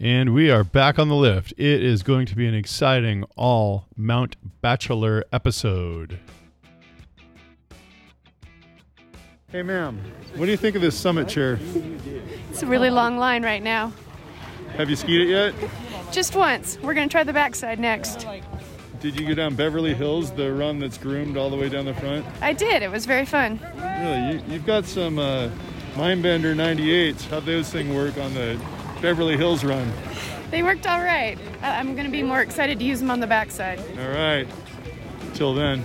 And we are back on the lift. It is going to be an exciting all Mount Bachelor episode. Hey, ma'am, what do you think of this summit chair? It's a really long line right now. Have you skied it yet? Just once. We're going to try the backside next. Did you go down Beverly Hills, the run that's groomed all the way down the front? I did. It was very fun. Really? You, you've got some uh, Mindbender 98s. How'd those things work on the Beverly Hills run? They worked all right. I- I'm going to be more excited to use them on the backside. All right. Till then.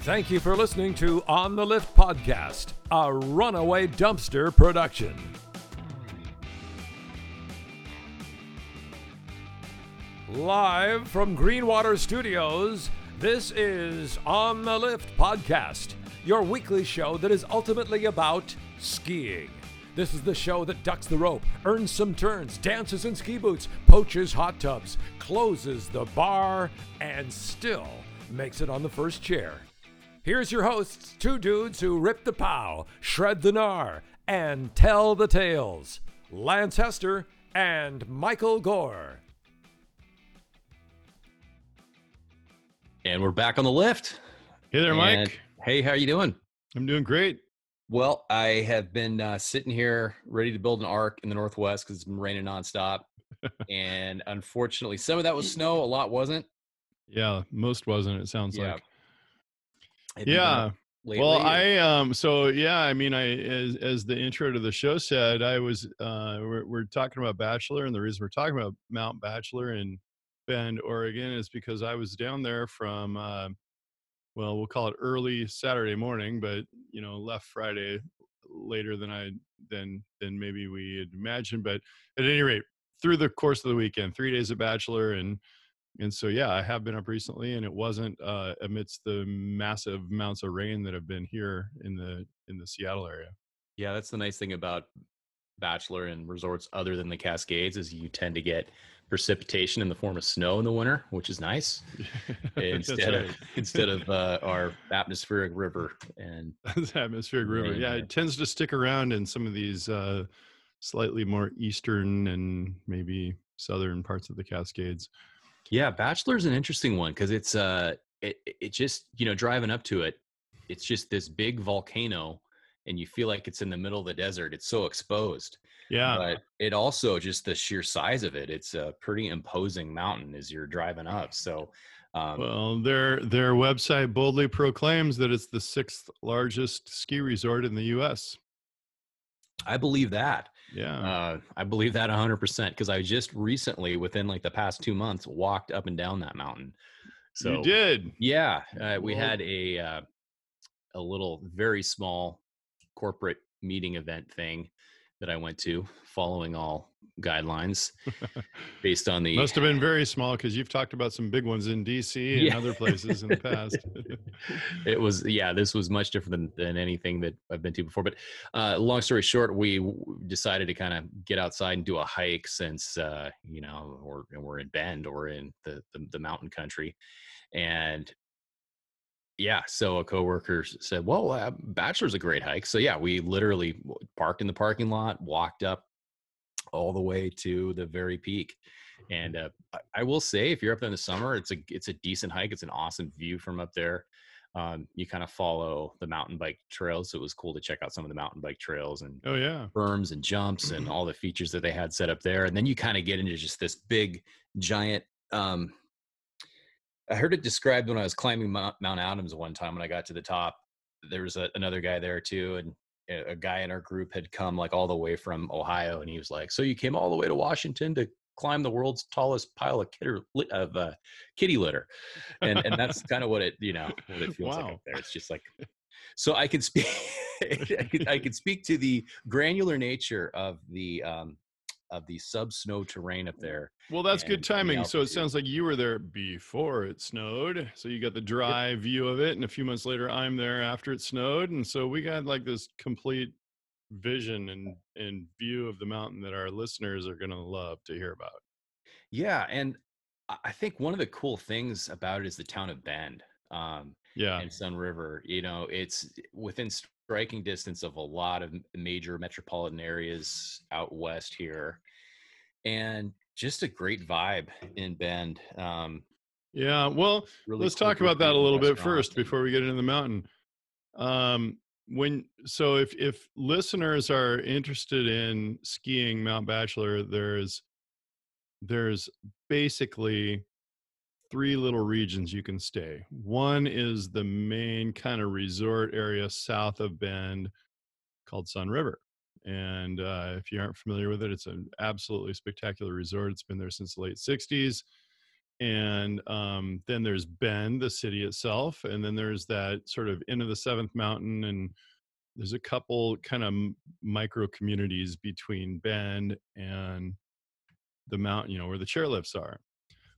Thank you for listening to On the Lift Podcast, a runaway dumpster production. Live from Greenwater Studios, this is On the Lift Podcast, your weekly show that is ultimately about skiing. This is the show that ducks the rope, earns some turns, dances in ski boots, poaches hot tubs, closes the bar, and still makes it on the first chair. Here's your hosts, two dudes who rip the pow, shred the gnar, and tell the tales Lance Hester and Michael Gore. And we're back on the lift. Hey there, And- Mike. Hey, how are you doing? I'm doing great. Well, I have been uh, sitting here ready to build an ark in the northwest because it's been raining nonstop. and unfortunately, some of that was snow, a lot wasn't. Yeah, most wasn't, it sounds Yeah. like. You Yeah. Well, or- I um so yeah, I mean I as as the intro to the show said, I was uh we're we're talking about Bachelor and the reason we're talking about Mount Bachelor in Bend, Oregon is because I was down there from uh well, we'll call it early Saturday morning, but you know, left Friday later than I than than maybe we had imagined, but at any rate, through the course of the weekend, 3 days of Bachelor and and so yeah i have been up recently and it wasn't uh, amidst the massive amounts of rain that have been here in the in the seattle area. Yeah, that's the nice thing about Bachelor and resorts other than the Cascades is you tend to get precipitation in the form of snow in the winter, which is nice. Instead of instead of uh, our atmospheric river and atmospheric river. Rain, yeah it tends to stick around in some of these uh slightly more eastern and maybe southern parts of the cascades. Yeah, Bachelor's an interesting one because it's uh it- it just you know driving up to it, it's just this big volcano, and you feel like it's in the middle of the desert. It's so exposed, yeah but it also just the sheer size of it. It's a pretty imposing mountain as you're driving up. So, um, well their their website boldly proclaims that it's the sixth largest ski resort in the us I believe that. yeah Uh, I believe that 100% because I just recently, within like the past two months, walked up and down that mountain. So you did Yeah, uh, we had a uh, a little very small corporate meeting event thing that I went to, following all guidelines based on the. Must have been very small because you've talked about some big ones in DC and Yeah. other places in the past. it was yeah, this was much different than, than anything that I've been to before. But uh, long story short, we decided to kind of get outside and do a hike since uh, you know we're we're in Bend or in the, the the mountain country, and yeah, so a coworker said, "Well, uh, Bachelor's a great hike." So yeah, we literally parked in the parking lot, walked up all the way to the very peak. And uh, I- I will say, if you're up there in the summer, it's a it's a decent hike. It's an awesome view from up there. Um, you kind of follow the mountain bike trails, so it was cool to check out some of the mountain bike trails and oh yeah, berms and jumps and all the features that they had set up there. And then you kind of get into just this big, giant. Um, I heard it described when I was climbing Mount, Mount Adams one time when I got to the top. There was a, another guy there too, and a, a guy in our group had come like all the way from Ohio, and he was like, "So you came all the way to Washington to climb the world's tallest pile of of uh, kitty litter," and and that's kind of what it you know what it feels like up there. It's just like so I could speak I, could, I could speak to the granular nature of the um, of the sub snow terrain up there. well that's and- good timing. So it sounds like you were there before it snowed, so you got the dry view of it, and a few months later I'm there after it snowed, and so we got like this complete vision and and view of the mountain that our listeners are gonna love to hear about. Yeah, and I- I think one of the cool things about it is the town of Bend. Um, Yeah. and Sunriver. You know, it's within striking distance of a lot of major metropolitan areas out west here, and just a great vibe in Bend. Um, Yeah. Well, really let's cool talk about that a little bit first before we get into the mountain. Um, when so if if listeners are interested in skiing Mount Bachelor, there's there's basically three little regions you can stay. One is the main kind of resort area south of Bend called Sunriver. And uh, if you aren't familiar with it, it's an absolutely spectacular resort. It's been there since the late 60s. And um, then there's Bend, the city itself. And then there's that sort of Inn of the Seventh Mountain. And there's a couple kind of micro communities between Bend and the mountain, you know, where the chairlifts are.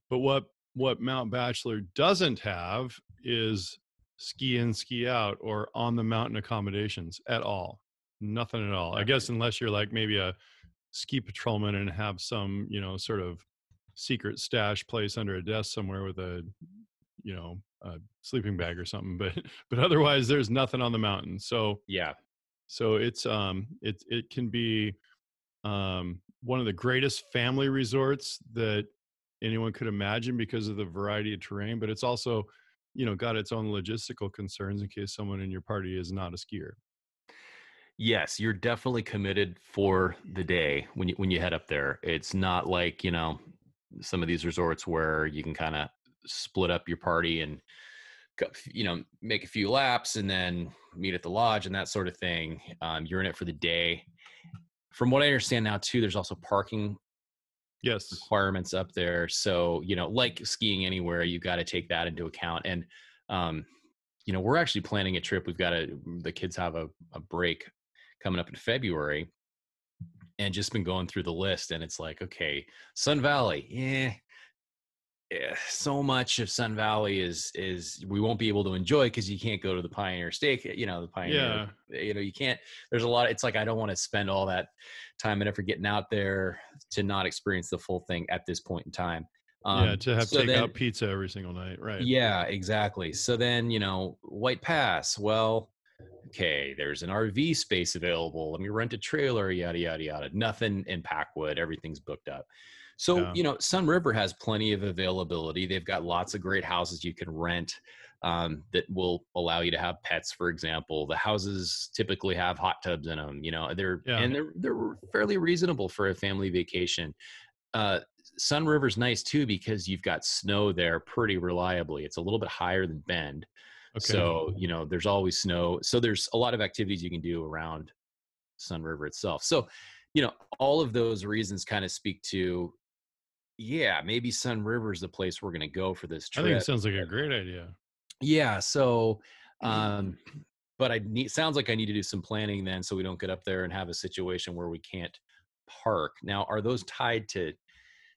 But what what Mount Bachelor doesn't have is ski in, ski out, or on the mountain accommodations at all. Nothing at all. I guess unless you're like maybe a ski patrolman and have some, you know, sort of secret stash place under a desk somewhere with a, you know, a sleeping bag or something. But but otherwise, there's nothing on the mountain. So yeah, so it's um it it can be um one of the greatest family resorts that anyone could imagine because of the variety of terrain, but it's also, you know, got its own logistical concerns in case someone in your party is not a skier. Yes, you're definitely committed for the day when you when you head up there. It's not like you know some of these resorts where you can kind of split up your party and you know make a few laps and then meet at the lodge and that sort of thing. Um, you're in it for the day. From what I understand now, too, there's also parking Yes. requirements up there. So, you know, like skiing anywhere, you got to take that into account. And, um, you know, we're actually planning a trip. We've got a, the kids have a, a break coming up in February and just been going through the list. And it's like, okay, Sun Valley, yeah. Yeah, so much of Sun Valley is is we won't be able to enjoy because you can't go to the Pioneer Steak, you know, the Pioneer. You know, you can't. There's a lot. It's like I don't want to spend all that time and effort getting out there to not experience the full thing at this point in time. yeah, to have Um, so take then- out pizza every single night. Right. Yeah, exactly. So then, you know, White Pass, well, okay, there's an RV space available. Let me rent a trailer, yada, yada, yada. Nothing in Packwood. Everything's booked up. So, Yeah. you know, Sunriver has plenty of availability. They've got lots of great houses you can rent um, that will allow you to have pets, for example. The houses typically have hot tubs in them, you know, they're, Yeah. and they're, they're fairly reasonable for a family vacation. Uh, Sunriver's nice too because you've got snow there pretty reliably. It's a little bit higher than Bend. Okay. So, you know, there's always snow. So there's a lot of activities you can do around Sunriver itself. So, you know, all of those reasons kind of speak to yeah, maybe Sunriver is the place we're going to go for this trip. I think it sounds like a great idea. Yeah. So, um, but I need sounds like I need to do some planning then, so we don't get up there and have a situation where we can't park. Now, are those tied to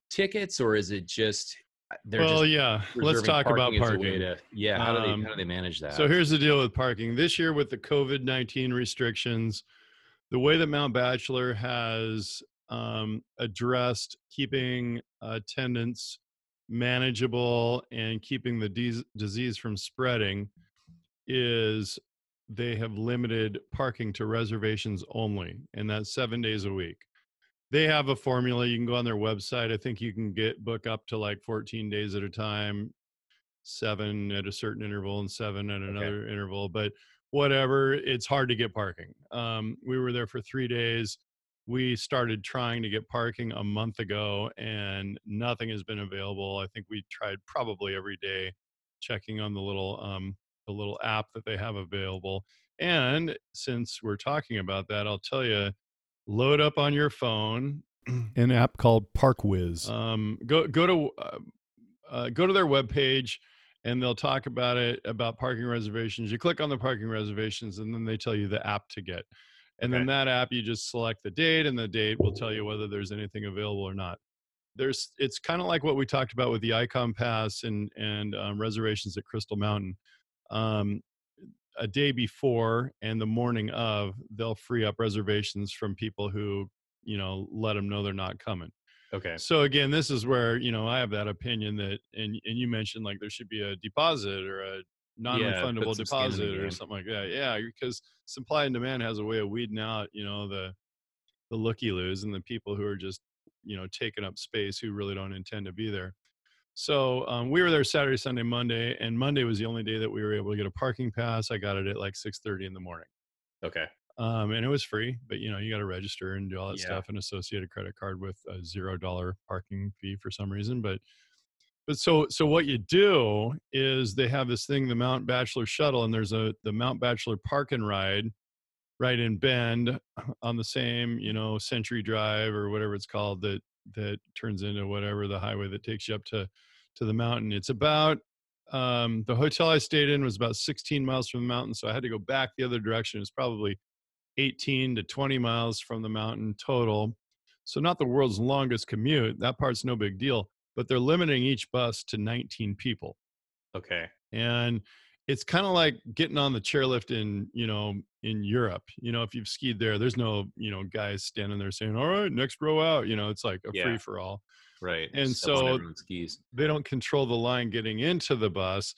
tickets, or is it just well, yeah. Let's talk about as a way parking. to- yeah. How do they Um, how do they manage that? So here's the deal with parking. This year, with the COVID 19 restrictions, the way that Mount Bachelor has um, addressed keeping attendance manageable and keeping the dis- disease from spreading is they have limited parking to reservations only, and that's seven days a week. They have a formula. You can go on their website. I think you can get book up to like 14 days at a time, seven at a certain interval and seven at another interval. But whatever, it's hard to get parking. Um, we were there for three days. We started trying to get parking a month ago, and nothing has been available. I think we tried probably every day, checking on the little um, the little app that they have available. And since we're talking about that, I'll tell you, load up on your phone An app called ParkWhiz. um, go go to uh, uh, go to their webpage and they'll talk about it about parking reservations. You click on the parking reservations and then they tell you the app to get. And then that app you just select the date and the date will tell you whether there's anything available or not. There's it's kind of like what we talked about with the Icon Pass and and um, reservations at Crystal Mountain. Um, a day before and the morning of, they'll free up reservations from people who you know let them know they're not coming. okay. So again, this is where you know I have that opinion that, and and you mentioned like there should be a deposit or a non-refundable put some skin in the deposit or something like that. Yeah, because supply and demand has a way of weeding out, you know, the the looky loos and the people who are just, you know, taking up space who really don't intend to be there. So um, we were there Saturday, Sunday, Monday, and Monday was the only day that we were able to get a parking pass. I got it at like 6:30 in the morning, Okay. um, and it was free. But you know, you got to register and do all that Yeah. stuff and associate a credit card with a zero dollar parking fee for some reason. But but so so what you do is they have this thing, the Mount Bachelor shuttle, and there's a the Mount Bachelor Park and Ride right in Bend on the same you know Century Drive or whatever it's called that that turns into whatever the highway that takes you up to to the mountain. It's about um, the hotel I stayed in was about 16 miles from the mountain, so I had to go back the other direction. It's probably 18 to 20 miles from the mountain total. So not the world's longest commute. That part's no big deal, but they're limiting each bus to 19 people. Okay. And it's kind of like getting on the chairlift in, you know, in Europe. You know, if you've skied there, there's no, you know, guys standing there saying, "All right, next row out." You know, it's like a Yeah. free for all Right. And so- skis. they don't control the line getting into the bus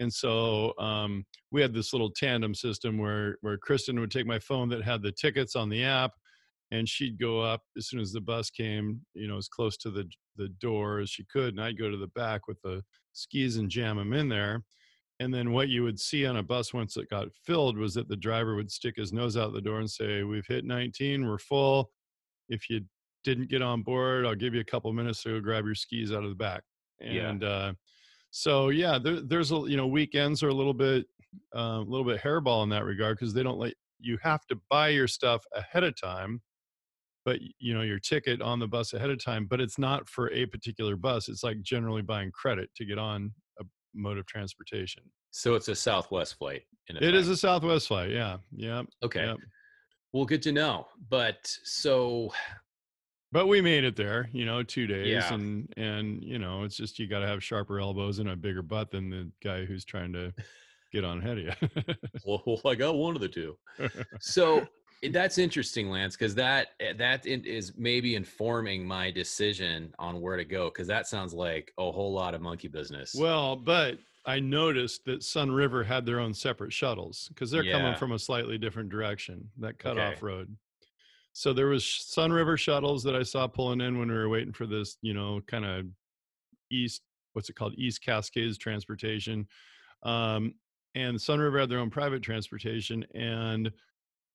and so um, we had this little tandem system where where kristen would take my phone that had the tickets on the app and she'd go up as soon as the bus came you know as close to the the door as she could and i'd go to the back with the skis and jam them in there and then what you would see on a bus once it got filled was that the driver would stick his nose out the door and say we've hit 19 we're full if you didn't get on board i'll give you a couple minutes to go grab your skis out of the back Yeah. and uh, so yeah there, there's a you know weekends are a little bit uh, a little bit hairball in that regard because they don't let you have to buy your stuff ahead of time but you know your ticket on the bus ahead of time but it's not for a particular bus it's like generally buying credit to get on mode of transportation So it's a Southwest flight. In it is a southwest flight yeah yeah Okay. Yep. Well, good to know. But so but we made it there you know two days Yeah. and and you know it's just you got to have sharper elbows and a bigger butt than the guy who's trying to get on ahead of you well, I got one of the two. So that's interesting, Lance, because that eh, that is maybe informing my decision on where to go. Because that sounds like a whole lot of monkey business. Well, but I noticed that Sunriver had their own separate shuttles because they're coming from a slightly different direction, that cutoff Okay. road. So there was Sunriver shuttles that I saw pulling in when we were waiting for this, you know, kind of east, what's it called, East Cascades transportation. Um, and Sunriver had their own private transportation. And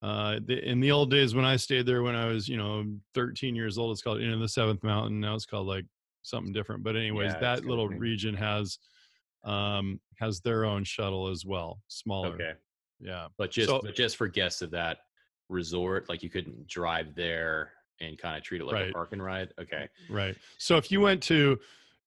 uh, the, in the old days when I stayed there, when I was, you know, 13 years old, it's called Inn of the Seventh Mountain. Now it's called like something different. But anyways, Yeah, that little region has um has their own shuttle as well smaller okay, yeah but just So- but just for guests of that resort, like you couldn't drive there and kind of treat it like Right. a park and ride. Okay. right so if you went to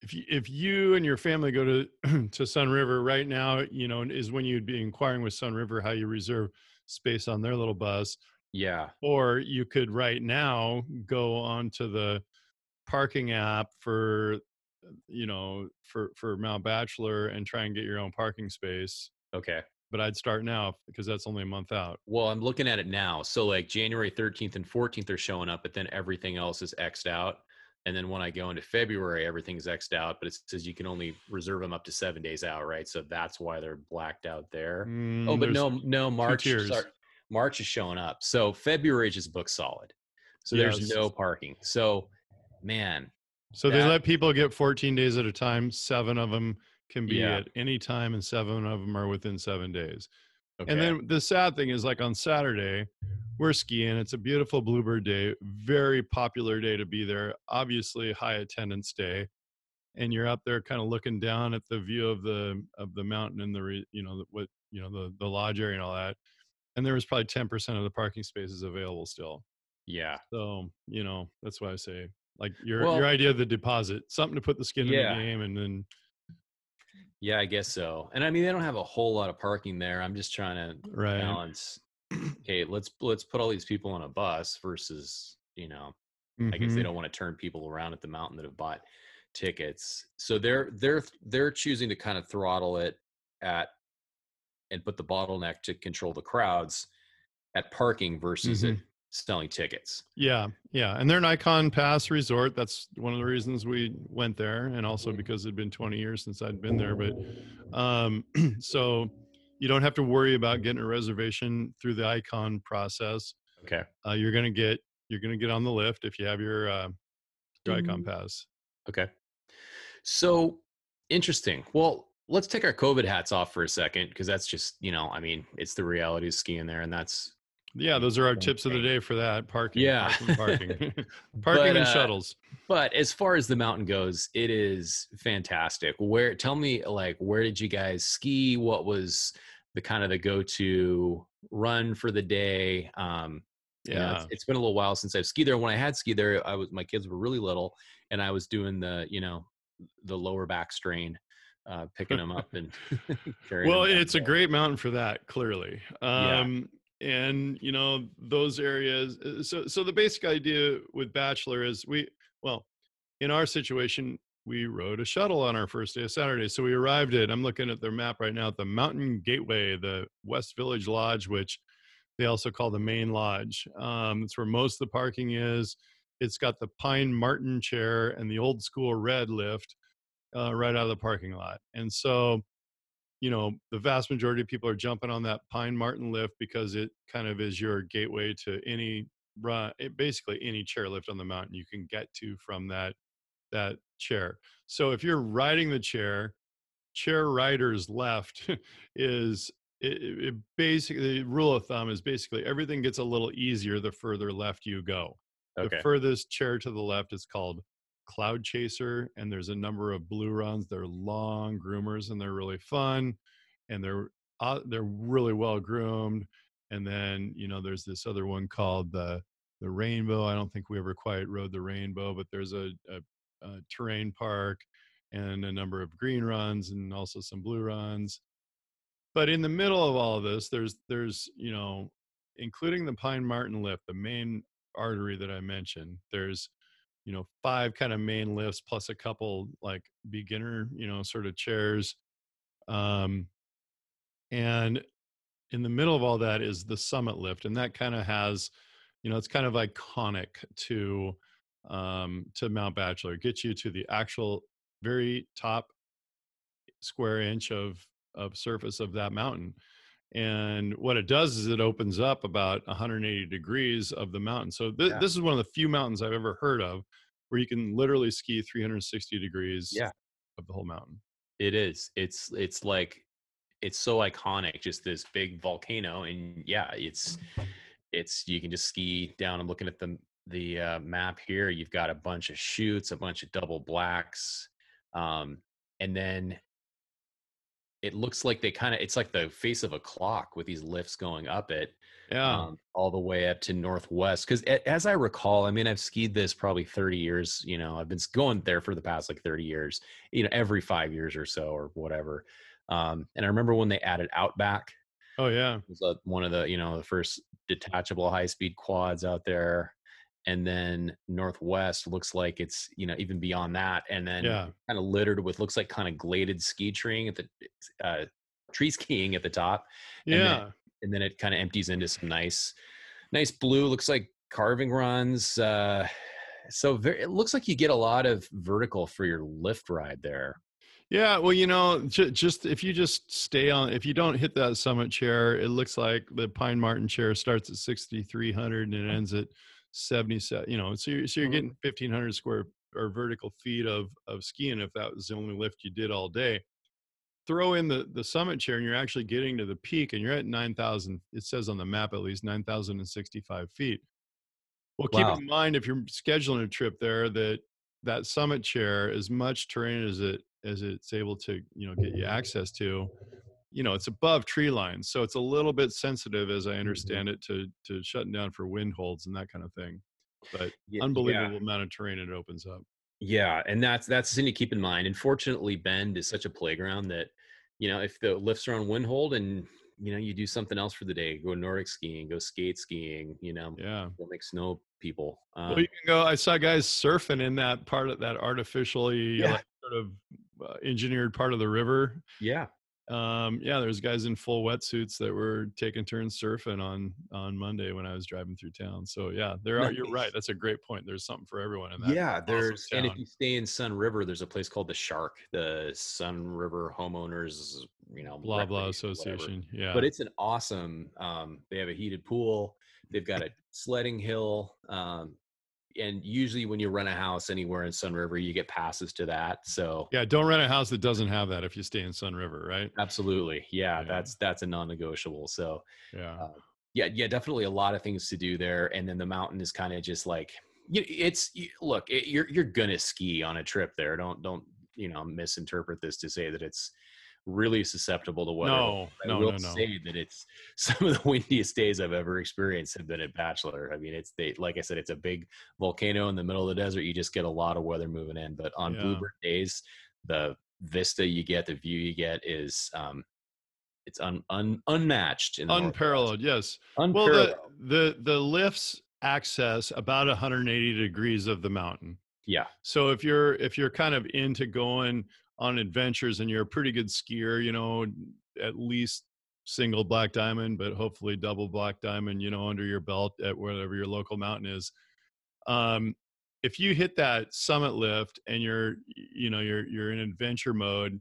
if you if you and your family go to to sunriver right now you know is when you'd be inquiring with sunriver how you reserve space on their little bus Yeah. or you could right now go onto the parking app for you know for for mount bachelor and try and get your own parking space Okay. but i'd start now because that's only a month out Well, I'm looking at it now. So like January 13th and 14th are showing up, but then everything else is X'd out. And then when I go into February, everything's X'd out, but it says you can only reserve them up to seven days out, right? So that's why they're blacked out there. Mm, oh, but no, no, March. Sorry, March is showing up. So February is just booked solid. So there's no parking. So, man, So they let people get 14 days at a time. Seven of them can be Yeah. at any time, and seven of them are within seven days. okay. And then the sad thing is, like on Saturday, we're skiing. It's a beautiful bluebird day, very popular day to be there. Obviously, high attendance day, and you're up there kind of looking down at the view of the of the mountain and the you know the- what you know the the lodge area and all that. And there was probably 10% of the parking spaces available still. yeah, So you know that's why I say like your Well- your idea of the deposit, something to put the skin Yeah. in the game, and then yeah, I guess so. And I mean, they don't have a whole lot of parking there. I'm just trying to right, balance. Okay, let's let's put all these people on a bus versus you know I guess they don't want to turn people around at the mountain that have bought tickets. So they're they're they're choosing to kind of throttle it at and put the bottleneck to control the crowds at parking versus Mm-hmm. at selling tickets. Yeah, yeah, and they're an Icon Pass resort. That's one of the reasons we went there, and also because it'd been 20 years since I'd been there. But um, so you don't have to worry about getting a reservation through the icon process. Okay. Uh, you're gonna get you're gonna get on the lift if you have your uh, your icon pass. Okay. So interesting. Well, let's take our COVID hats off for a second because that's just, you know, I mean, it's the reality of skiing there, and that's Yeah, those are our tips of the day for that parking. Yeah. parking, parking, parking But, and uh, shuttles. But as far as the mountain goes, it is fantastic. Where tell me like where did you guys ski? What was the kind of the go-to run for the day? Um you know, Yeah, it's, it's been a little while since I've skied there. When I had skied there, I was my kids were really little, and I was doing the you know the lower back strain, uh, picking them up and carrying. well, it's a great mountain for that, clearly. Yeah. Um, and you know those areas. uh, So, so the basic idea with Bachelor is we well, in our situation, we rode a shuttle on our first day of Saturday. So we arrived at. I'm looking at their map right now at the Mountain Gateway, the West Village Lodge, which they also call the main lodge. Um, it's where most of the parking is. It's got the pine marten chair and the old school red lift uh, right out of the parking lot. And so, you know, the vast majority of people are jumping on that pine marten lift because it kind of is your gateway to any run, basically any chairlift on the mountain you can get to from that that chair. So if you're riding the chair, chair riders left is it, it basically the rule of thumb is basically everything gets a little easier the further left you go. Okay. The furthest chair to the left is called Cloud Chaser, and there's a number of blue runs. They're long groomers and they're really fun, and they're uh, they're really well groomed. And then you know there's this other one called the the Rainbow. I don't think we ever quite rode the Rainbow, but there's a, a, a terrain park and a number of green runs and also some blue runs. But in the middle of all of this, there's there's you know, including the Pine Marten lift, the main artery that I mentioned. There's you know five kind of main lifts plus a couple like beginner you know sort of chairs, um, and in the middle of all that is the summit lift, and that kind of has you know it's kind of iconic to um, to Mount Bachelor. It gets you to the actual very top square inch of of surface of that mountain and what it does is it opens up about 180 degrees of the mountain so th- Yeah. this is one of the few mountains i've ever heard of where you can literally ski 360 degrees Yeah. of the whole mountain It is. It's it's like it's so iconic, just this big volcano, and yeah, it's it's you can just ski down. I'm looking at the the uh, map here. You've got a bunch of chutes, a bunch of double blacks, um, and then it looks like they kind of it's like the face of a clock with these lifts going up it yeah um, all the way up to northwest because as i recall i mean i've skied this probably 30 years you know i've been going there for the past like 30 years you know every five years or so or whatever um, and i remember when they added outback oh yeah it was uh, one of the you know the first detachable high speed quads out there and then northwest looks like it's you know even beyond that and then Yeah. kind of littered with looks like kind of gladed ski treeing at the uh, tree skiing at the top And then- yeah. and then it kind of empties into some nice nice blue looks like carving runs uh so very, it looks like you get a lot of vertical for your lift ride there. Yeah, well, you know, ju- just if you just stay on, if you don't hit that summit chair, it looks like the Pine Marten chair starts at 6,300 and it ends at 77. You know, so you're, so you're Mhm. getting 1,500 square or vertical feet of of skiing if that was the only lift you did all day. Throw in the the summit chair and you're actually getting to the peak and you're at 9,000. It says on the map at least 9,065 feet. Well, keep Wow. in mind if you're scheduling a trip there that that summit chair, as much terrain as it as it's able to, you know, get you access to, you know, it's above tree lines, so it's a little bit sensitive, as I understand it, to to shutting down for wind holds and that kind of thing. But yeah. unbelievable amount of terrain it opens up. Yeah, and that's that's the thing to keep in mind. and fortunately Bend is such a playground that you know if the lifts are on windhold and you know you do something else for the day, go Nordic skiing, go skate skiing, you know, Yeah. go make snow people. Well, Um, you can go. I saw guys surfing in that part of that artificially Yeah. like, sort of uh, engineered part of the river. yeah, Um, yeah, there's guys in full wetsuits that were taking turns surfing on on Monday when I was driving through town. So yeah, there are. You're right. That's a great point. There's something for everyone in that. yeah. awesome There's and if you stay in Sunriver, there's a place called the SHARC, the Sunriver Homeowners you know blah blah recreation, whatever. association. Yeah. But it's an awesome. Um, they have a heated pool. They've got a sledding hill. Um, and usually when you rent a house anywhere in Sunriver, you get passes to that. So yeah, don't rent a house that doesn't have that if you stay in Sunriver, right? absolutely, yeah, Yeah. that's that's a non-negotiable. So Yeah. uh, yeah, yeah, definitely a lot of things to do there. And then the mountain is kind of just like it's look, it, you're you're gonna ski on a trip there. Don't don't you know misinterpret this to say that it's really susceptible to weather. No, I no, will no, no. say that it's some of the windiest days I've ever experienced have been at Bachelor. I mean, it's they like I said, it's a big volcano in the middle of the desert. You just get a lot of weather moving in. But on Yeah. Bluebird days, the vista you get, the view you get is um it's un, un unmatched Unparalleled, yes. Well, the the the lifts access about 180 degrees of the mountain. yeah. So if you're if you're kind of into going on adventures and you're a pretty good skier, you know, at least single black diamond, but hopefully double black diamond, you know, under your belt at whatever your local mountain is. Um, if you hit that summit lift and you're you know you're you're in adventure mode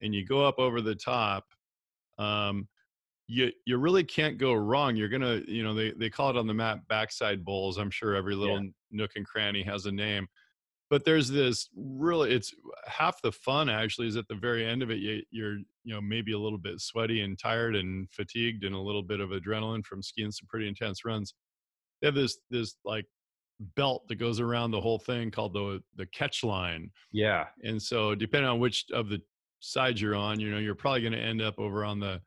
and you go up over the top, um, you you really can't go wrong. You're gonna, you know, they they call it on the map backside bowls. I'm sure every little nook and cranny has a name. But there's this really, it's half the fun actually is at the very end of it. You, you're, you know, maybe a little bit sweaty and tired and fatigued and a little bit of adrenaline from skiing some pretty intense runs. They have this this like belt that goes around the whole thing called the the catch line Yeah. and so depending on which of the sides you're on you know you're probably going to end up over on the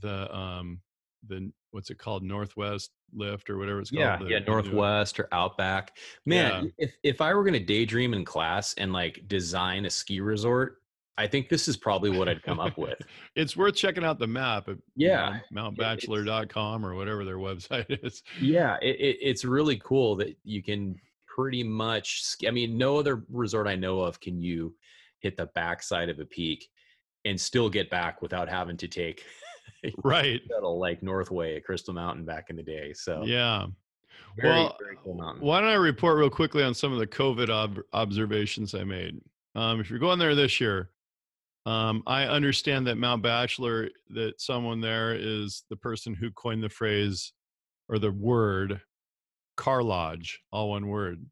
the um the what's it called northwest lift or whatever it's called yeah, the- new- Northwest or Outback. Man, Yeah. if if I were going to daydream in class and like design a ski resort, I think this is probably what I'd come up with. it's worth checking out the map at you Yeah, know, yeah, it's- mountbachelor.com or whatever their website is Yeah, it, it, it's really cool that you can pretty much. I mean, no other resort I know of can you hit the backside of a peak and still get back without having to take right shuttle like Northway at Crystal Mountain back in the day. So yeah very, Well, very cool. Why don't I report real quickly on some of the COVID ob- observations I made? Um, if you're going there this year, um, I understand that Mount Bachelor, that someone there is the person who coined the phrase or the word car lodge, all one word.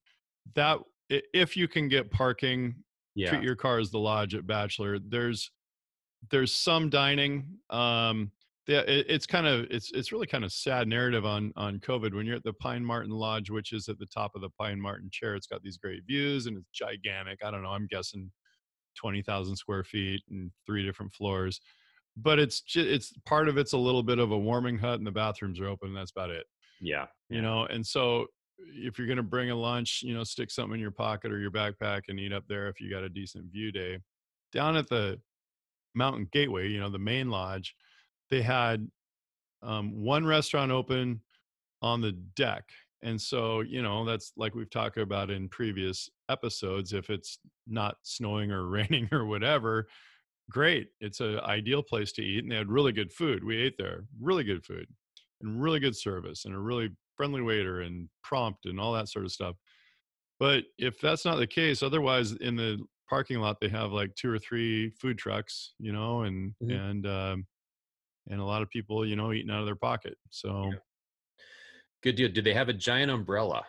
That if you can get parking, Yeah, treat your car as the lodge at Bachelor. There's there's some dining. Um, yeah, it, it's kind of it's it's really kind of sad narrative on on COVID when you're at the Pine Marten Lodge, which is at the top of the Pine Marten chair. It's got these great views and it's gigantic. I don't know. I'm guessing twenty thousand square feet and three different floors. But it's just, it's part of it's a little bit of a warming hut and the bathrooms are open. And that's about it yeah, you know and so if you're going to bring a lunch you know stick something in your pocket or your backpack and eat up there if you got a decent view day down at the mountain gateway you know the main lodge they had um, one restaurant open on the deck and so you know that's like we've talked about in previous episodes if it's not snowing or raining or whatever great it's an ideal place to eat and they had really good food we ate there really good food and really good service and a really friendly waiter and prompt and all that sort of stuff. But if that's not the case, otherwise in the parking lot they have like two or three food trucks, you know, and Mhm. and um, and a lot of people, you know, eating out of their pocket. So Yeah. good deal. do they have a giant umbrella?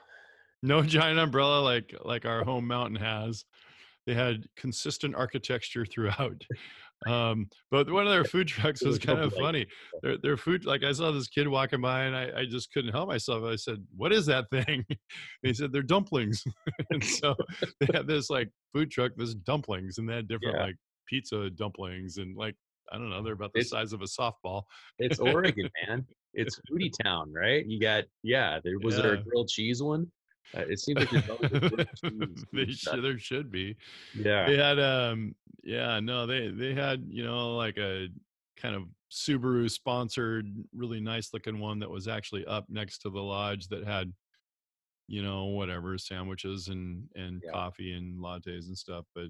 no giant umbrella like like our home mountain has. They had consistent architecture throughout. Um, but one of their food trucks was kind of funny. Their their food, like I saw this kid walking by, and I, I just couldn't help myself. I said, "What is that thing?" And he said, "They're dumplings." and so they had this like food truck, this dumplings, and they had different Yeah. like pizza dumplings, and like I don't know, they're about the It's- size of a softball. It's Oregon, man. It's foodie town, right? You got yeah. There was there a grilled cheese one? Uh, it seems like there's always a they should, there should be. yeah. They had um yeah no they they had you know like a kind of Subaru sponsored really nice looking one that was actually up next to the lodge that had you know whatever sandwiches and and Yeah. coffee and lattes and stuff but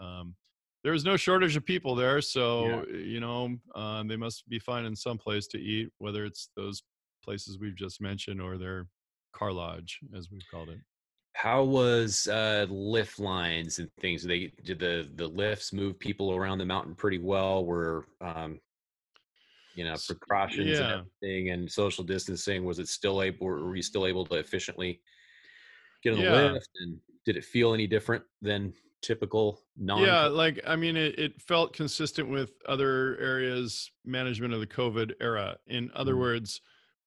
um there was no shortage of people there so you know um, they must be finding some place to eat whether it's those places we've just mentioned or their car lodge as we've called it How was uh, lift lines and things? Did they did the the lifts move people around the mountain pretty well? Were um, you know precautions and yeah. everything and social distancing? Was it still able? Were you still able to efficiently get on the Yeah. lift? And did it feel any different than typical non? yeah like i mean it, it felt consistent with other areas management of the covid era in other Mhm. words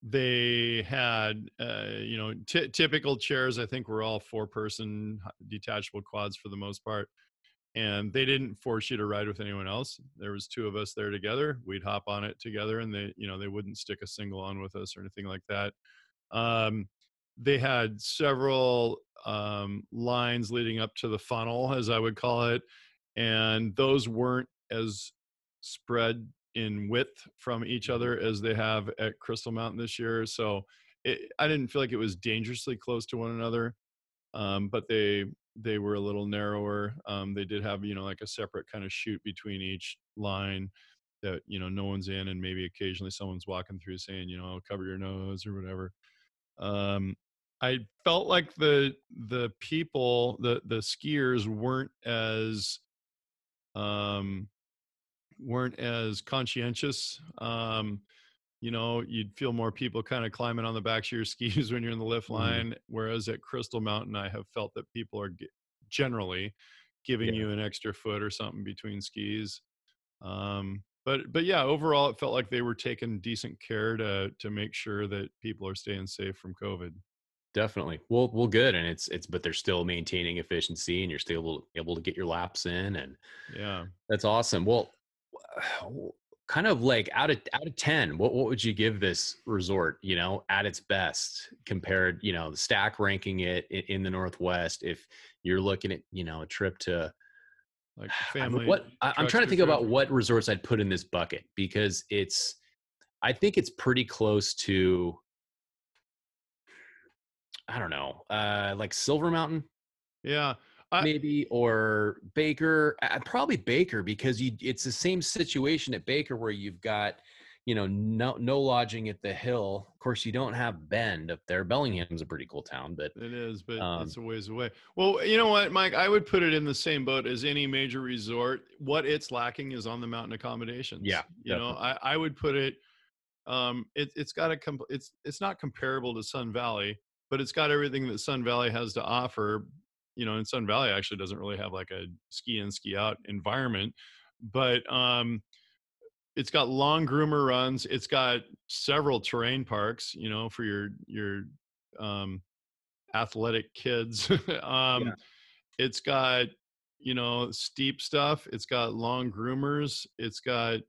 they had uh, you know ty- typical chairs i think were all four person detachable quads for the most part and they didn't force you to ride with anyone else. There was two of us there together we'd hop on it together and they you know they wouldn't stick a single on with us or anything like that. Um, they had several um, lines leading up to the funnel, as I would call it, and those weren't as spread in width from each other as they have at Crystal Mountain this year. So it, I didn't feel like it was dangerously close to one another, um, but they they were a little narrower. Um, they did have you know like a separate kind of chute between each line that you know no one's in, and maybe occasionally someone's walking through saying you know I'll cover your nose or whatever um i felt like the the people the the skiers weren't as um weren't as conscientious um you know you'd feel more people kind of climbing on the backs of your skis when you're in the lift Mhm. line whereas at crystal mountain i have felt that people are ge- generally giving Yeah. you an extra foot or something between skis um but but yeah overall it felt like they were taking decent care to to make sure that people are staying safe from covid Definitely. Well, well, good. And it's it's but they're still maintaining efficiency, and you're still able, able to get your laps in, and yeah That's awesome. Well, kind of like out of out of 10, what what would you give this resort, you know, at its best compared, you know, the stack ranking it in, in the Northwest if you're looking at, you know, a trip to like I mean, family what I, I'm trying to to think about what resorts I'd put in this bucket because it's I think it's pretty close to I don't know, uh like Silver Mountain? Yeah I- maybe or Baker. uh, Probably Baker because you it's the same situation at Baker where you've got you know no no lodging at the hill. Of course, you don't have Bend up there. Bellingham's a pretty cool town, but it is but um, it's a ways away well you know what mike i would put it in the same boat as any major resort what it's lacking is on the mountain accommodations Yeah, you know i i would put it um it, it's got a comp- it's it's not comparable to sun valley but it's got everything that sun valley has to offer you know in sun valley actually doesn't really have like a ski in ski out environment but um it's got long groomer runs it's got several terrain parks you know for your your um athletic kids um Yeah. it's got you know steep stuff it's got long groomers it's got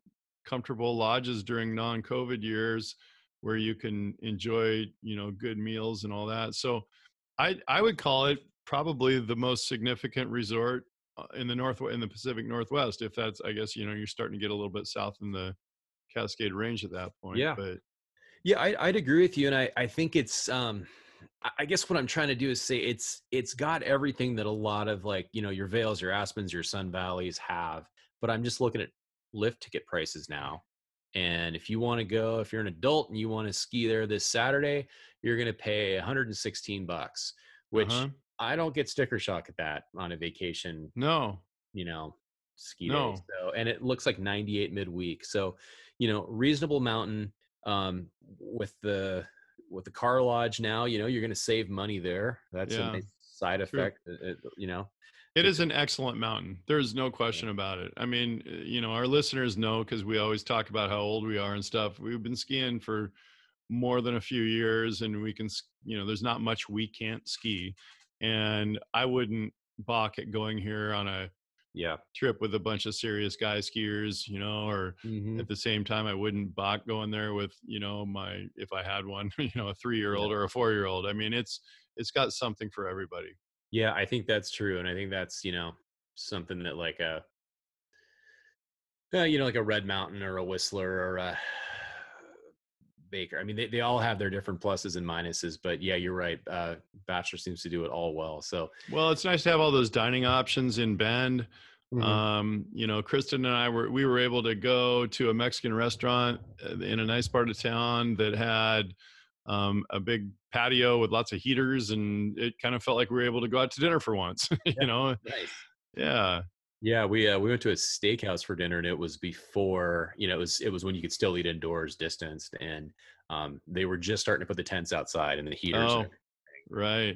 comfortable lodges during non-covid years where you can enjoy you know good meals and all that so i i would call it probably the most significant resort uh, in the north in the pacific northwest if that's i guess you know you're starting to get a little bit south in the cascade range at that point Yeah. but yeah, I, I'd agree with you, and I I think it's um I- I guess what I'm trying to do is say it's it's got everything that a lot of like you know your Vails, your Aspens, your Sun Valleys have, but I'm just looking at lift ticket prices now. And if you want to go, if you're an adult and you want to ski there this Saturday, you're going to pay 116 bucks, which uh-huh. I don't get sticker shock at that on a vacation, no you know, ski No. day. So, and it looks like 98 midweek. So, you know, reasonable mountain um, with the with the car lodge now, you know, you're going to save money there. That's Yeah. a nice side effect, uh, uh, you know. It is an excellent mountain. There's no question about it. I mean, uh, you know, our listeners know because we always talk about how old we are and stuff. We've been skiing for more than a few years, and we can, you know, there's not much we can't ski. And I wouldn't balk at going here on a Yeah. trip with a bunch of serious guy skiers, you know, or Mhm. at the same time, I wouldn't balk going there with, you know, my if I had one, you know, a three year old or a four year old. I mean, it's it's got something for everybody. Yeah, I think that's true, and I think that's you know something that like a, uh, you know, like a Red Mountain or a Whistler or a Baker. I mean, they, they all have their different pluses and minuses, but yeah, you're right. Uh, Bachelor seems to do it all well. So Well, it's nice to have all those dining options in Bend. Mhm. Um, you know, Kristen and I were we were able to go to a Mexican restaurant uh, in a nice part of town that had um, a big patio with lots of heaters, and it kind of felt like we were able to go out to dinner for once. you know, Nice. yeah, Yeah, we uh, we went to a steakhouse for dinner, and it was before you know it was it was when you could still eat indoors, distanced, and um, they were just starting to put the tents outside and the heaters. Oh, right,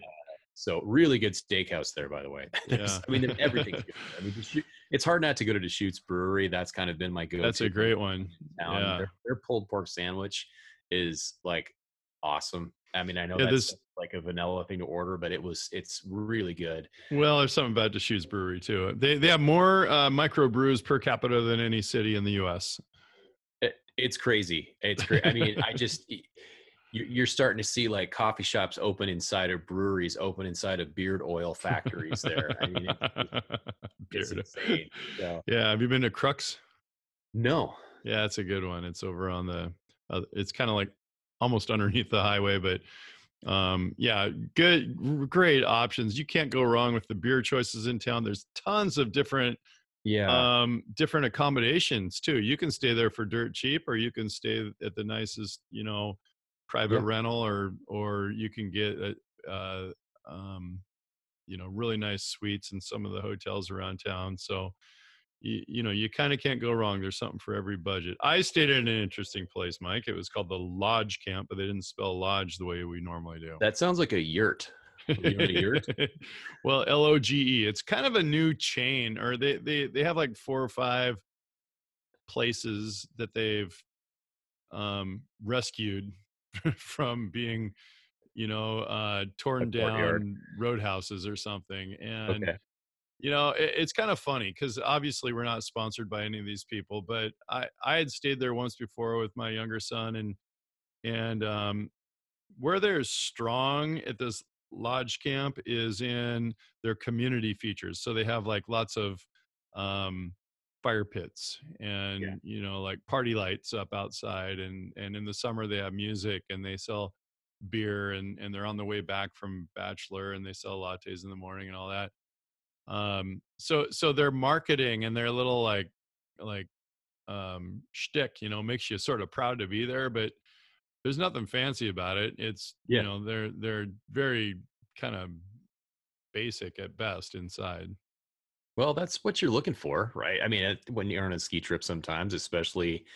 So really good steakhouse there, by the way. Yeah. I mean everything's good. I mean, it's hard not to go to Deschutes Brewery. That's kind of been my go. To. That's a great one. Yeah. Their, their pulled pork sandwich is like awesome. I mean, I know Yeah, that's this- like a vanilla thing to order, but it was it's really good. Well, there's something about Deschutes Brewery too. They they have more uh, micro brews per capita than any city in the U.S. It, it's crazy. It's crazy. I mean, I just you- you're starting to see like coffee shops open inside of breweries, open inside of beard oil factories. There, I mean, it, it's Beard. insane. So, Yeah, have you been to Crux? no, Yeah, it's a good one. It's over on the. Uh, it's kind of like almost underneath the highway, but um, yeah, good, great options. You can't go wrong with the beer choices in town. There's tons of different yeah, um different accommodations too you can stay there for dirt cheap or you can stay at the nicest you know private Yeah. rental or or you can get a, uh um you know really nice suites in some of the hotels around town so you, you know you kind of can't go wrong there's something for every budget i stayed in an interesting place mike it was called the lodge camp but they didn't spell lodge the way we normally do that sounds like a yurt. you on a yurt? well, L O G E. It's kind of a new chain, or they they they have like four or five places that they've um, rescued from being, you know, uh, torn courtyard. down roadhouses or something. And Okay. You know, it, it's kind of funny because obviously we're not sponsored by any of these people, but I I had stayed there once before with my younger son, and and um, where they're strong at this lodge camp is in their community features. So they have like lots of um, fire pits and you know like party lights up outside, and and in the summer they have music and they sell beer and and they're on the way back from bachelor and they sell lattes in the morning and all that um so so their marketing and their little like like um shtick you know makes you sort of proud to be there but there's nothing fancy about it it's Yeah. you know they're they're very kind of basic at best inside Well, that's what you're looking for, right? I mean, when you're on a ski trip, sometimes, especially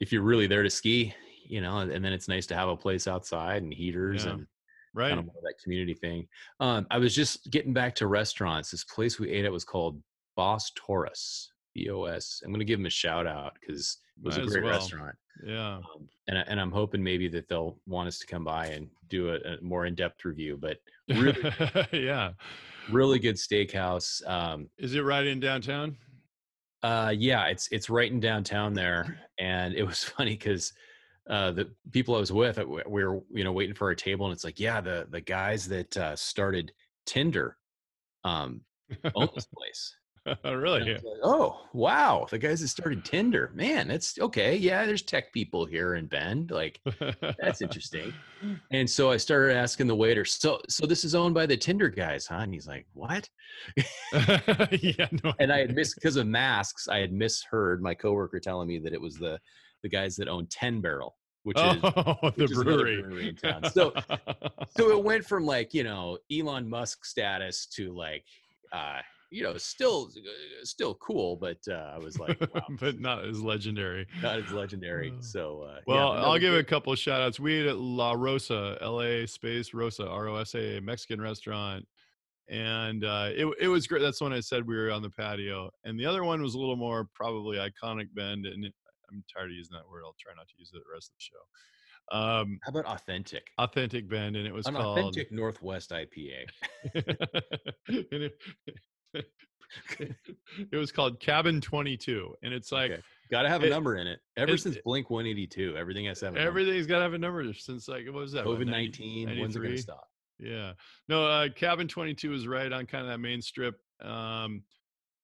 if you're really there to ski, you know, and then it's nice to have a place outside and heaters Yeah. and right kind of that community thing. Um, I was just getting back to restaurants. This place we ate at was called Bos Taurus, B O S. I'm going to give them a shout out because it was Might a great well. restaurant. yeah Um, and, I- and I'm hoping maybe that they'll want us to come by and do a, a more in depth review. But really, yeah really good steakhouse. Um, is it right in downtown Uh, yeah, it's it's right in downtown there, and it was funny because uh, the people I was with, uh, we we were you know waiting for our table, and it's like, yeah, the the guys that uh, started Tinder, um, own this place. Really like, oh wow, the guys that started Tinder, man, that's okay. Yeah, there's tech people here in Bend, like that's interesting. And so I started asking the waiter, so so this is owned by the Tinder guys, huh? And he's like, what? yeah no and I had missed because of masks. I had misheard my coworker telling me that it was the the guys that own Ten Barrel, which is oh, the which is brewery. brewery in town. So so it went from like you know Elon Musk status to like uh you know still uh, still cool, but uh, I was like, wow, but not as legendary. not as legendary. Oh. So uh, Well, that I'll give good. a couple of shout outs. We ate at La Rosa, L A space Rosa, R O S A, Mexican restaurant. And uh, it, it was great. That's when I said we were on the patio. And the other one was a little more probably iconic bend. And I'm tired of using that word. I'll try not to use it the rest of the show. Um, How about authentic? authentic bend. And it was An called. authentic Northwest IPA. It, it was called Cabin 22. And it's like, okay. Got to have a it- number in it. Ever since Blink 182, everything has to have everything's got to have a number since like, what was that? COVID 19. When's it going to stop? Yeah. No, uh, Cabin 22 is right on kind of that main strip um,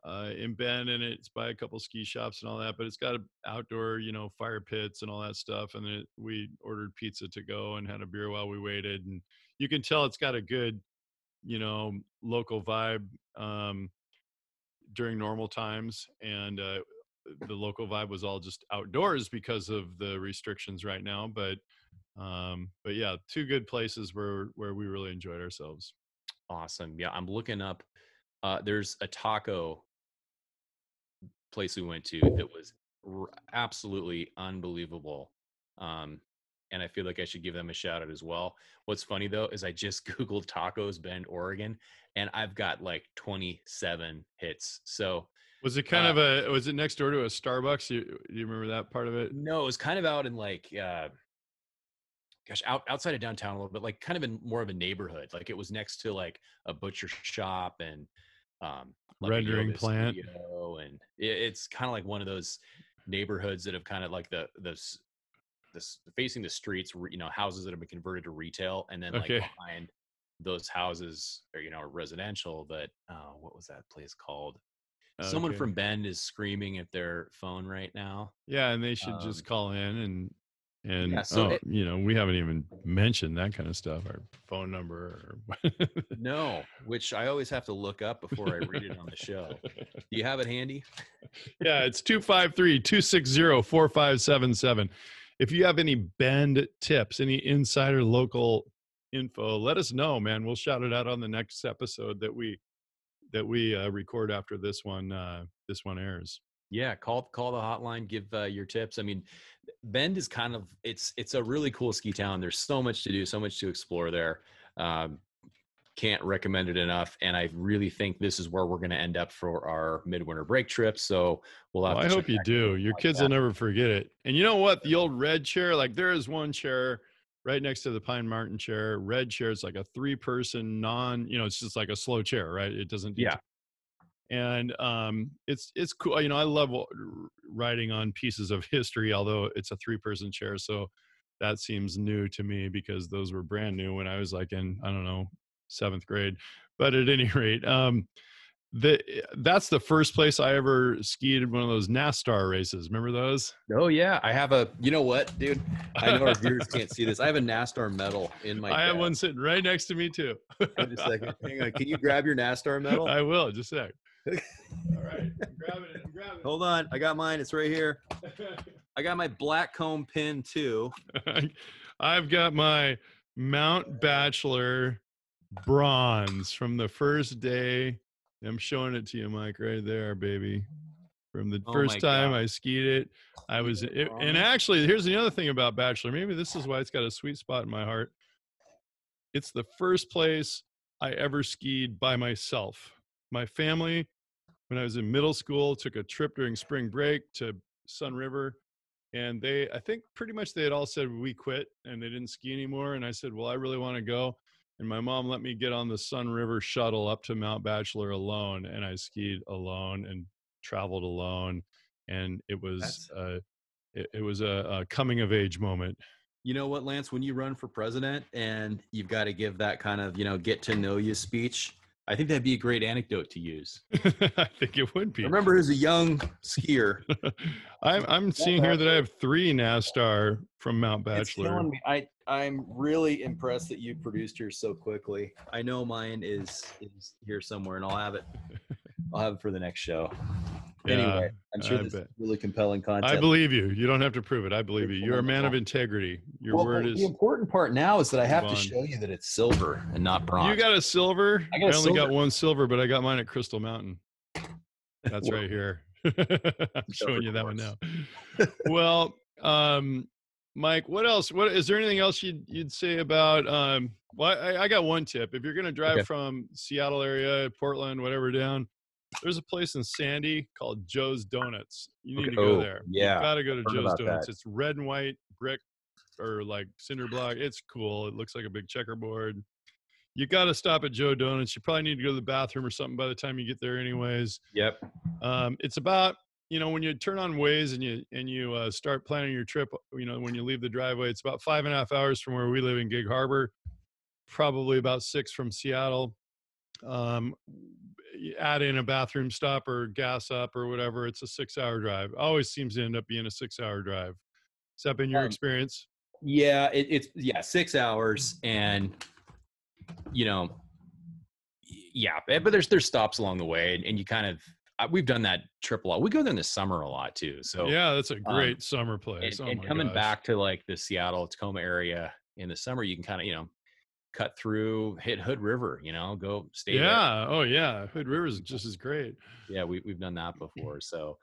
uh, in Bend, and it's by a couple ski shops and all that. But it's got a outdoor, you know, fire pits and all that stuff. And it, we ordered pizza to go and had a beer while we waited. And you can tell it's got a good, you know, local vibe um, during normal times. And uh, the local vibe was all just outdoors because of the restrictions right now. But Um, but yeah, two good places where where we really enjoyed ourselves. Awesome. Yeah, I'm looking up. Uh, there's a taco place we went to that was r- absolutely unbelievable. Um, and I feel like I should give them a shout out as well. What's funny though is I just Googled tacos Bend, Oregon, and I've got like 27 hits. So Was it kind Uh, of a was it next door to a Starbucks? You you remember that part of it? no, it was kind of out in like, uh, gosh, out outside of downtown a little bit, like kind of in more of a neighborhood. Like it was next to like a butcher shop and um, like Rendering plant. and it, it's kind of like one of those neighborhoods that have kind of like the s- this facing the streets, you know, houses that have been converted to retail, and then like Okay. behind those houses are you know residential. But uh, what was that place called? Someone from Bend is screaming at their phone right now. Yeah, and they should just Um, call in and and yeah, so oh, it- you know we haven't even mentioned that kind of stuff. Our phone number. Or No, which I always have to look up before I read it on the show. Do you have it handy? yeah, it's 253 260 4577. If you have any bend tips, any insider local info, let us know, man. We'll shout it out on the next episode that we that we uh, record after this one uh, this one airs. Yeah, call call the hotline, give uh, your tips. I mean, Bend is kind of it's it's a really cool ski town. There's so much to do, so much to explore there. Um, can't recommend it enough, and I really think this is where we're going to end up for our midwinter break trip. So we'll have. Well, I hope you do. Your like kids that. will never forget it. And you know what? The old red chair, like there is one chair right next to the Pine Marten chair. Red chair. It's like a three person non, you know, it's just like a slow chair, right? It doesn't. Yeah. And um, it's it's cool. You know, I love riding on pieces of history, although it's a three person chair. So that seems new to me because those were brand new when I was like in I don't know seventh grade. But at any rate, um, the that's the first place I ever skied in one of those NASTAR races. Remember those? Oh yeah, I have a. You know what, dude? I know our viewers can't see this. I have a NASTAR medal in my. I have one sitting right next to me too. Wait a second. Hang on. Can you grab your NASTAR medal? I will just a sec. All right, I'm grabbing it. I'm grabbing Hold on. I got mine. It's right here. I got my Blackcomb pin too. I've got my Mount Bachelor bronze from the first day. I'm showing it to you, Mike, right there, baby. From the Oh first time God. I skied it, I was, it, and actually, here's the other thing about Bachelor. Maybe this is why it's got a sweet spot in my heart. It's the first place I ever skied by myself. My family, when I was in middle school, took a trip during spring break to Sunriver. And they, I think pretty much they had all said we quit and they didn't ski anymore. And I said, well, I really want to go. And my mom let me get on the Sunriver shuttle up to Mount Bachelor alone. And I skied alone and traveled alone. And it was, uh, it, it was a, a coming of age moment. You know what, Lance? When you run for president and you've got to give that kind of, you know, get to know you speech, I think that'd be a great anecdote to use. I think it would be. I remember as a young skier. I'm, I'm seeing here that I have three NASTAR from Mount It's Bachelor. killing me. I I'm really impressed that you produced yours so quickly. I know mine is is here somewhere, and I'll have it. I'll have it for the next show. Anyway, I'm sure I this is really compelling content. I believe you. You don't have to prove it. I believe you. You're a man of integrity. Your Well, word the is. The important part now is that I have to show you that it's silver and not bronze. You got a silver. I got only got one silver, but I got mine at Crystal Mountain. That's right here. I'm showing you that one now. well, um, Mike, what else? What is there anything else you'd you'd say about? Um, well, I, I got one tip. If you're going to drive Okay. from Seattle area, Portland, whatever, down, there's a place in Sandy called Joe's Donuts. You need Okay. to go Oh, there. yeah. you got to go to Heard Joe's Donuts. that. It's red and white brick or like cinder block. It's cool. It looks like a big checkerboard. You got to stop at Joe Donuts. You probably need to go to the bathroom or something by the time you get there, anyways. Yep. Um, it's about you know when you turn on Waze and you and you uh, start planning your trip. You know when you leave the driveway, it's about five and a half hours from where we live in Gig Harbor. Probably about six from Seattle. Um, add in a bathroom stop or gas up or whatever. It's a six-hour drive. Always seems to end up being a six-hour drive. Has that been your Um, experience? Yeah, it, it's yeah, six hours, and you know, yeah, but but there's there's stops along the way, and, and you kind of we've done that trip a lot. We go there in the summer a lot too. So yeah, that's a um, great summer and, place. Oh and coming gosh. back to like the Seattle Tacoma area in the summer, you can kind of you know cut through, hit Hood River. You know, go stay. there. Yeah. Oh yeah. Hood River is just as great. yeah, we we've done that before. So,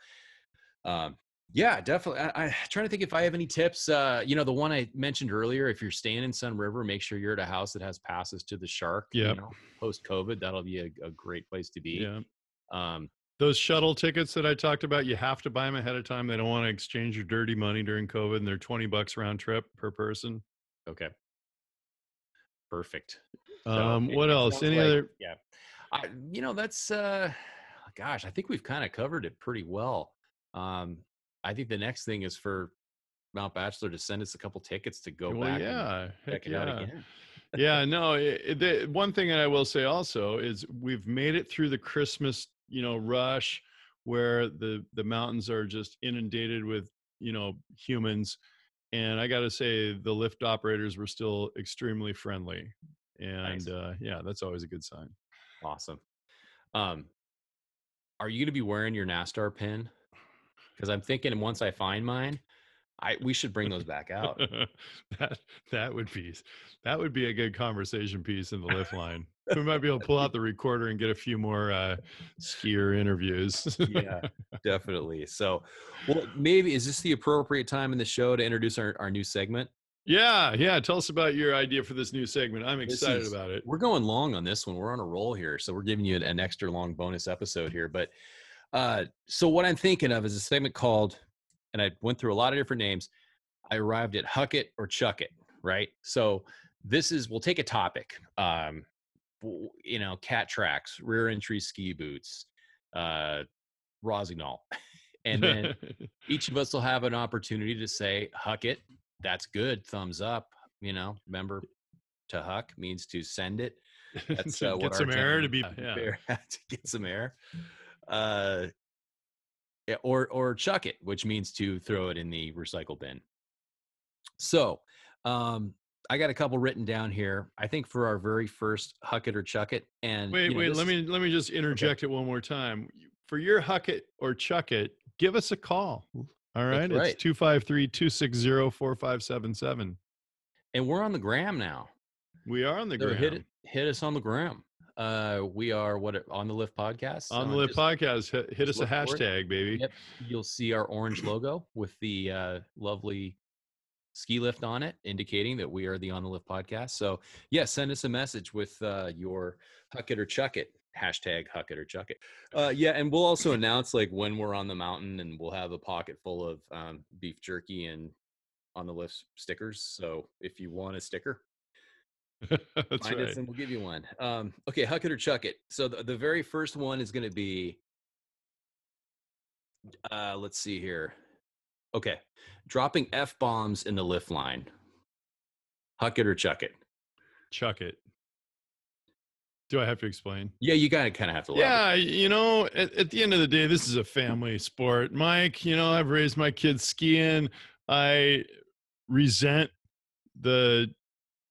um, yeah, definitely. I, I trying to think if I have any tips. Uh, you know, the one I mentioned earlier. If you're staying in Sunriver, make sure you're at a house that has passes to the SHARC. Yep. You know, post COVID, that'll be a, a great place to be. Yeah. Um, Those shuttle tickets that I talked about, you have to buy them ahead of time. They don't want to exchange your dirty money during COVID, and they're twenty bucks round trip per person. okay. Perfect. So, Um, what else? Any like- other? Yeah. I, you know, that's, uh, gosh, I think we've kind of covered it pretty well. Um, I think the next thing is for Mount Bachelor to send us a couple tickets to go Well, back yeah. check it out yeah. again. yeah, no. It- the one thing that I will say also is we've made it through the Christmas, you know, rush where the the mountains are just inundated with you know humans, and I got to say the lift operators were still extremely friendly, and Nice. uh, yeah, that's always a good sign. Awesome. Um, are you going to be wearing your NASTAR pin? Because I'm thinking once I find mine, I we should bring those back out. that that would be that would be a good conversation piece in the lift line. We might be able to pull out the recorder and get a few more uh, skier interviews. yeah, definitely. So, well, maybe is this the appropriate time in the show to introduce our, our new segment? yeah, yeah. Tell us about your idea for this new segment. I'm excited is- about it. We're going long on this one. We're on a roll here, so we're giving you an, an extra long bonus episode here. But uh, so what I'm thinking of is a segment called, and I went through a lot of different names. I arrived at Huck It or Chuck It, right? So this is we'll take a topic. Um, you know, cat tracks, rear entry ski boots, uh, Rossignol, and then each of us will have an opportunity to say huck it. That's good. Thumbs up. You know remember to huck means to send it. That's uh, get some air to be yeah. to get some air. Uh yeah, or or chuck it which means to throw it in the recycle bin. So um i got a couple written down here i think for our very first huck it or chuck it and Wait, you know, wait. Let me let me just interject it one more time. For your huck it or chuck it, give us a call. All right, it's 253 260 4577. and we're on the gram now We are on the So ground. hit it, hit us on the gram. Uh, we are what on the lift podcast on the Uh, Live podcast. Hit, hit us a look for it. hashtag, baby. Yep, you'll see our orange logo with the uh, lovely ski lift on it, indicating that we are the on the lift podcast. So yeah, send us a message with uh, your huck it or chuck it hashtag huck it or chuck it. Uh, yeah, and we'll also announce like when we're on the mountain, and we'll have a pocket full of um, beef jerky and on the lift stickers. So if you want a sticker, That's Find us and we'll give you one. Um, okay, huck it or chuck it. So the, the very first one is going to be, uh, let's see here. Okay, dropping f bombs in the lift line. Huck it or chuck it. Chuck it. Do I have to explain? Yeah, you gotta kind of have to. Yeah, you know, at, at the end of the day, this is a family sport. Mike, you know, I've raised my kids skiing. I resent the,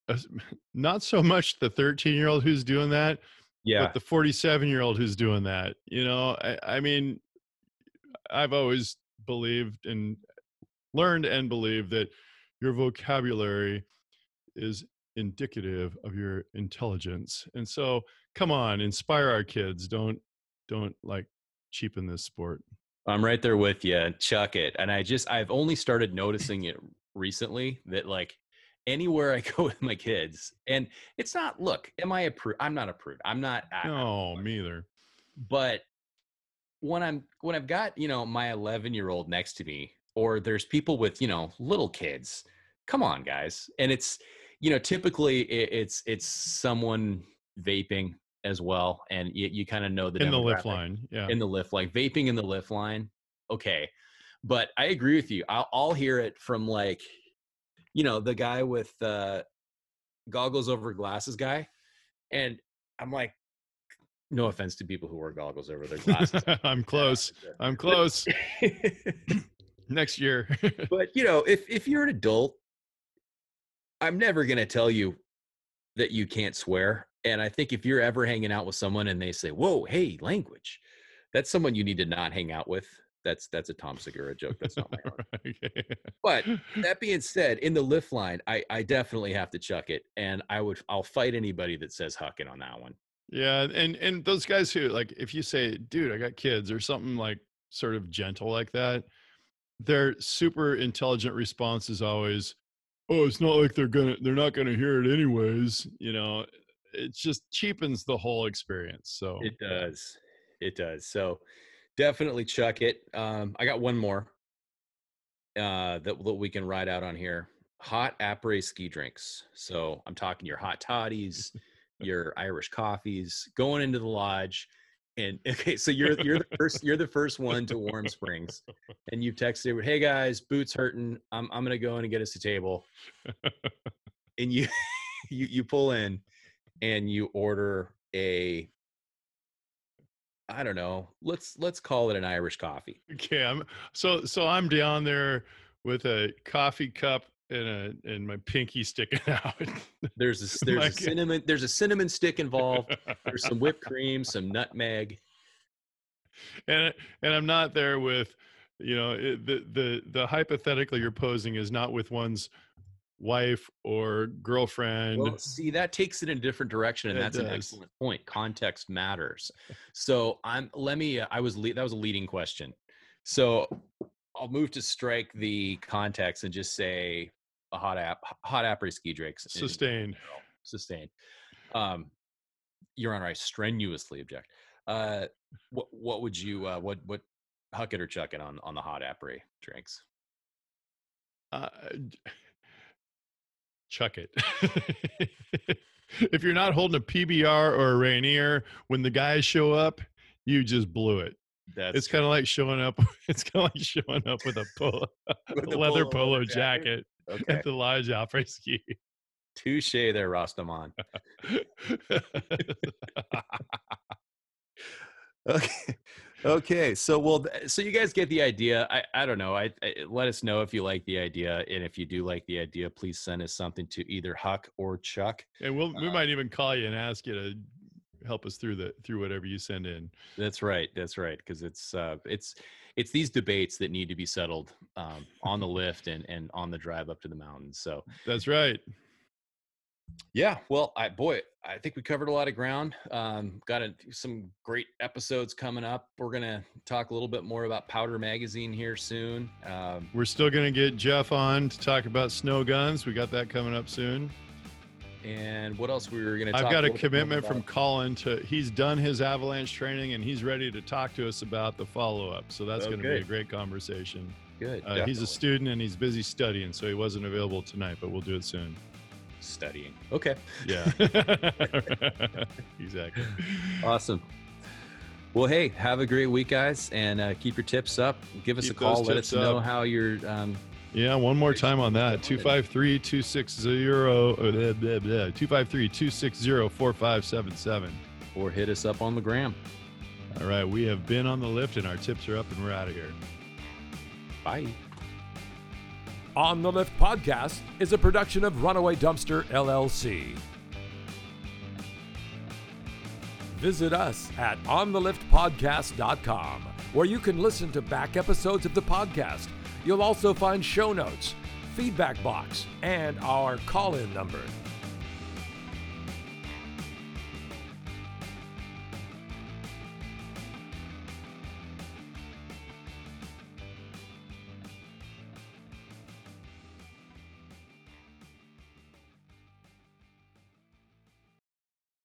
uh, not so much the 13 year old who's doing that, yeah, but the 47 year old who's doing that. You know, I, I mean, I've always believed and learned and believe that your vocabulary is indicative of your intelligence. And so, come on, inspire our kids. Don't don't like cheapen this sport. I'm right there with you. Chuck it. And I just I've only started noticing it recently that like anywhere I go with my kids, and it's not. Look, am I a prude? I'm not a prude. I'm not. I- No, me either. but when i'm when i've got you know my 11 year old next to me or there's people with you know little kids come on guys and it's you know typically it's it's someone vaping as well and you, you kind of know the In the lift line. Yeah. in the lift line vaping in the lift line okay but i agree with you i'll, I'll hear it from like you know the guy with uh goggles over glasses guy and i'm like no offense to people who wear goggles over their glasses I'm close. I'm close. Next year. but you know if if you're an adult i'm never going to tell you that you can't swear and i think if you're ever hanging out with someone and they say whoa hey language That's someone you need to not hang out with. That's that's a Tom Segura joke. That's not my own. Okay. But that being said, in the lift line, I, I definitely have to chuck it, and I would I'll fight anybody that says huck it on that one. Yeah, and and those guys who like if you say, "Dude, I got kids," or something like sort of gentle like that, their super intelligent response is always, "Oh, it's not like they're gonna they're not gonna hear it anyways." You know, it just cheapens the whole experience. So It does, it does. So definitely chuck it. Um, I got one more uh, that that we can ride out on here. Hot après ski drinks. So I'm talking your hot toddies, your Irish coffees, going into the lodge. And okay, so you're you're the first you're the first one to Warm Springs, and you've texted, "Hey guys, boots hurting. I'm I'm gonna go in and get us a table." And you you you pull in, and you order a I don't know. Let's let's call it an Irish coffee. okay, I'm so so I'm down there with a coffee cup and a and my pinky sticking out. There's a there's My a cinnamon there's a cinnamon stick involved. There's some whipped cream, some nutmeg. and and I'm not there with, you know, it, the the the hypothetical you're posing is not with one's wife or girlfriend. Well, see, that takes it in a different direction, and It that's an excellent point. Context matters. So I'm. Let me. uh, I was. That was a leading question. So I'll move to strike the context and just say a hot app, hot après ski drinks. in Sustained. Sustained. Um, Your Honor, I strenuously object. Uh, what what would you uh, what what huck it or chuck it on on the hot après drinks? Uh, chuck it. if you're not holding a PBR or a Rainier when the guys show up, you just blew it. That's it's kind of like showing up. It's kind of like showing up with a polo, With a leather polo polo jacket, jacket. okay. at the Lodge après ski. Touche there, Rastaman. Okay. Okay. So well, th- so you guys get the idea. I, I don't know. I, I let us know if you like the idea, and if you do like the idea, please send us something to either Huck or Chuck. and we'll we Uh, might even call you and ask you to help us through the through whatever you send in. That's right. That's right. Because it's uh, it's it's these debates that need to be settled um, on the lift and and on the drive up to the mountains. So That's right. Yeah, well, I boy, I think we covered a lot of ground. Um, got a, some great episodes coming up. We're gonna talk a little bit more about Powder Magazine here soon. Um, We're still going to get Jeff on to talk about snow guns. We got that coming up soon. and what else we were gonna? I've got a more commitment from? Colin to he's done his avalanche training and he's ready to talk to us about the follow up. So that's Oh, going to be a great conversation. Good. Uh, he's a student and he's busy studying, so he wasn't available tonight, but we'll do it soon. Studying. Okay, Yeah. exactly. awesome. Well, hey, have a great week, guys, and uh, keep your tips up. Give us Keep a call. Let tips us know how you're. Um, Yeah, one more time on that. 253 260 253 260 4577. or hit us up on the gram. All right, we have been on the lift and our tips are up and we're out of here. Bye. On the Lift Podcast is a production of Runaway Dumpster LLC. Visit us at ontheliftpodcast.com, where you can listen to back episodes of the podcast. You'll also find show notes, feedback box, and our call in number.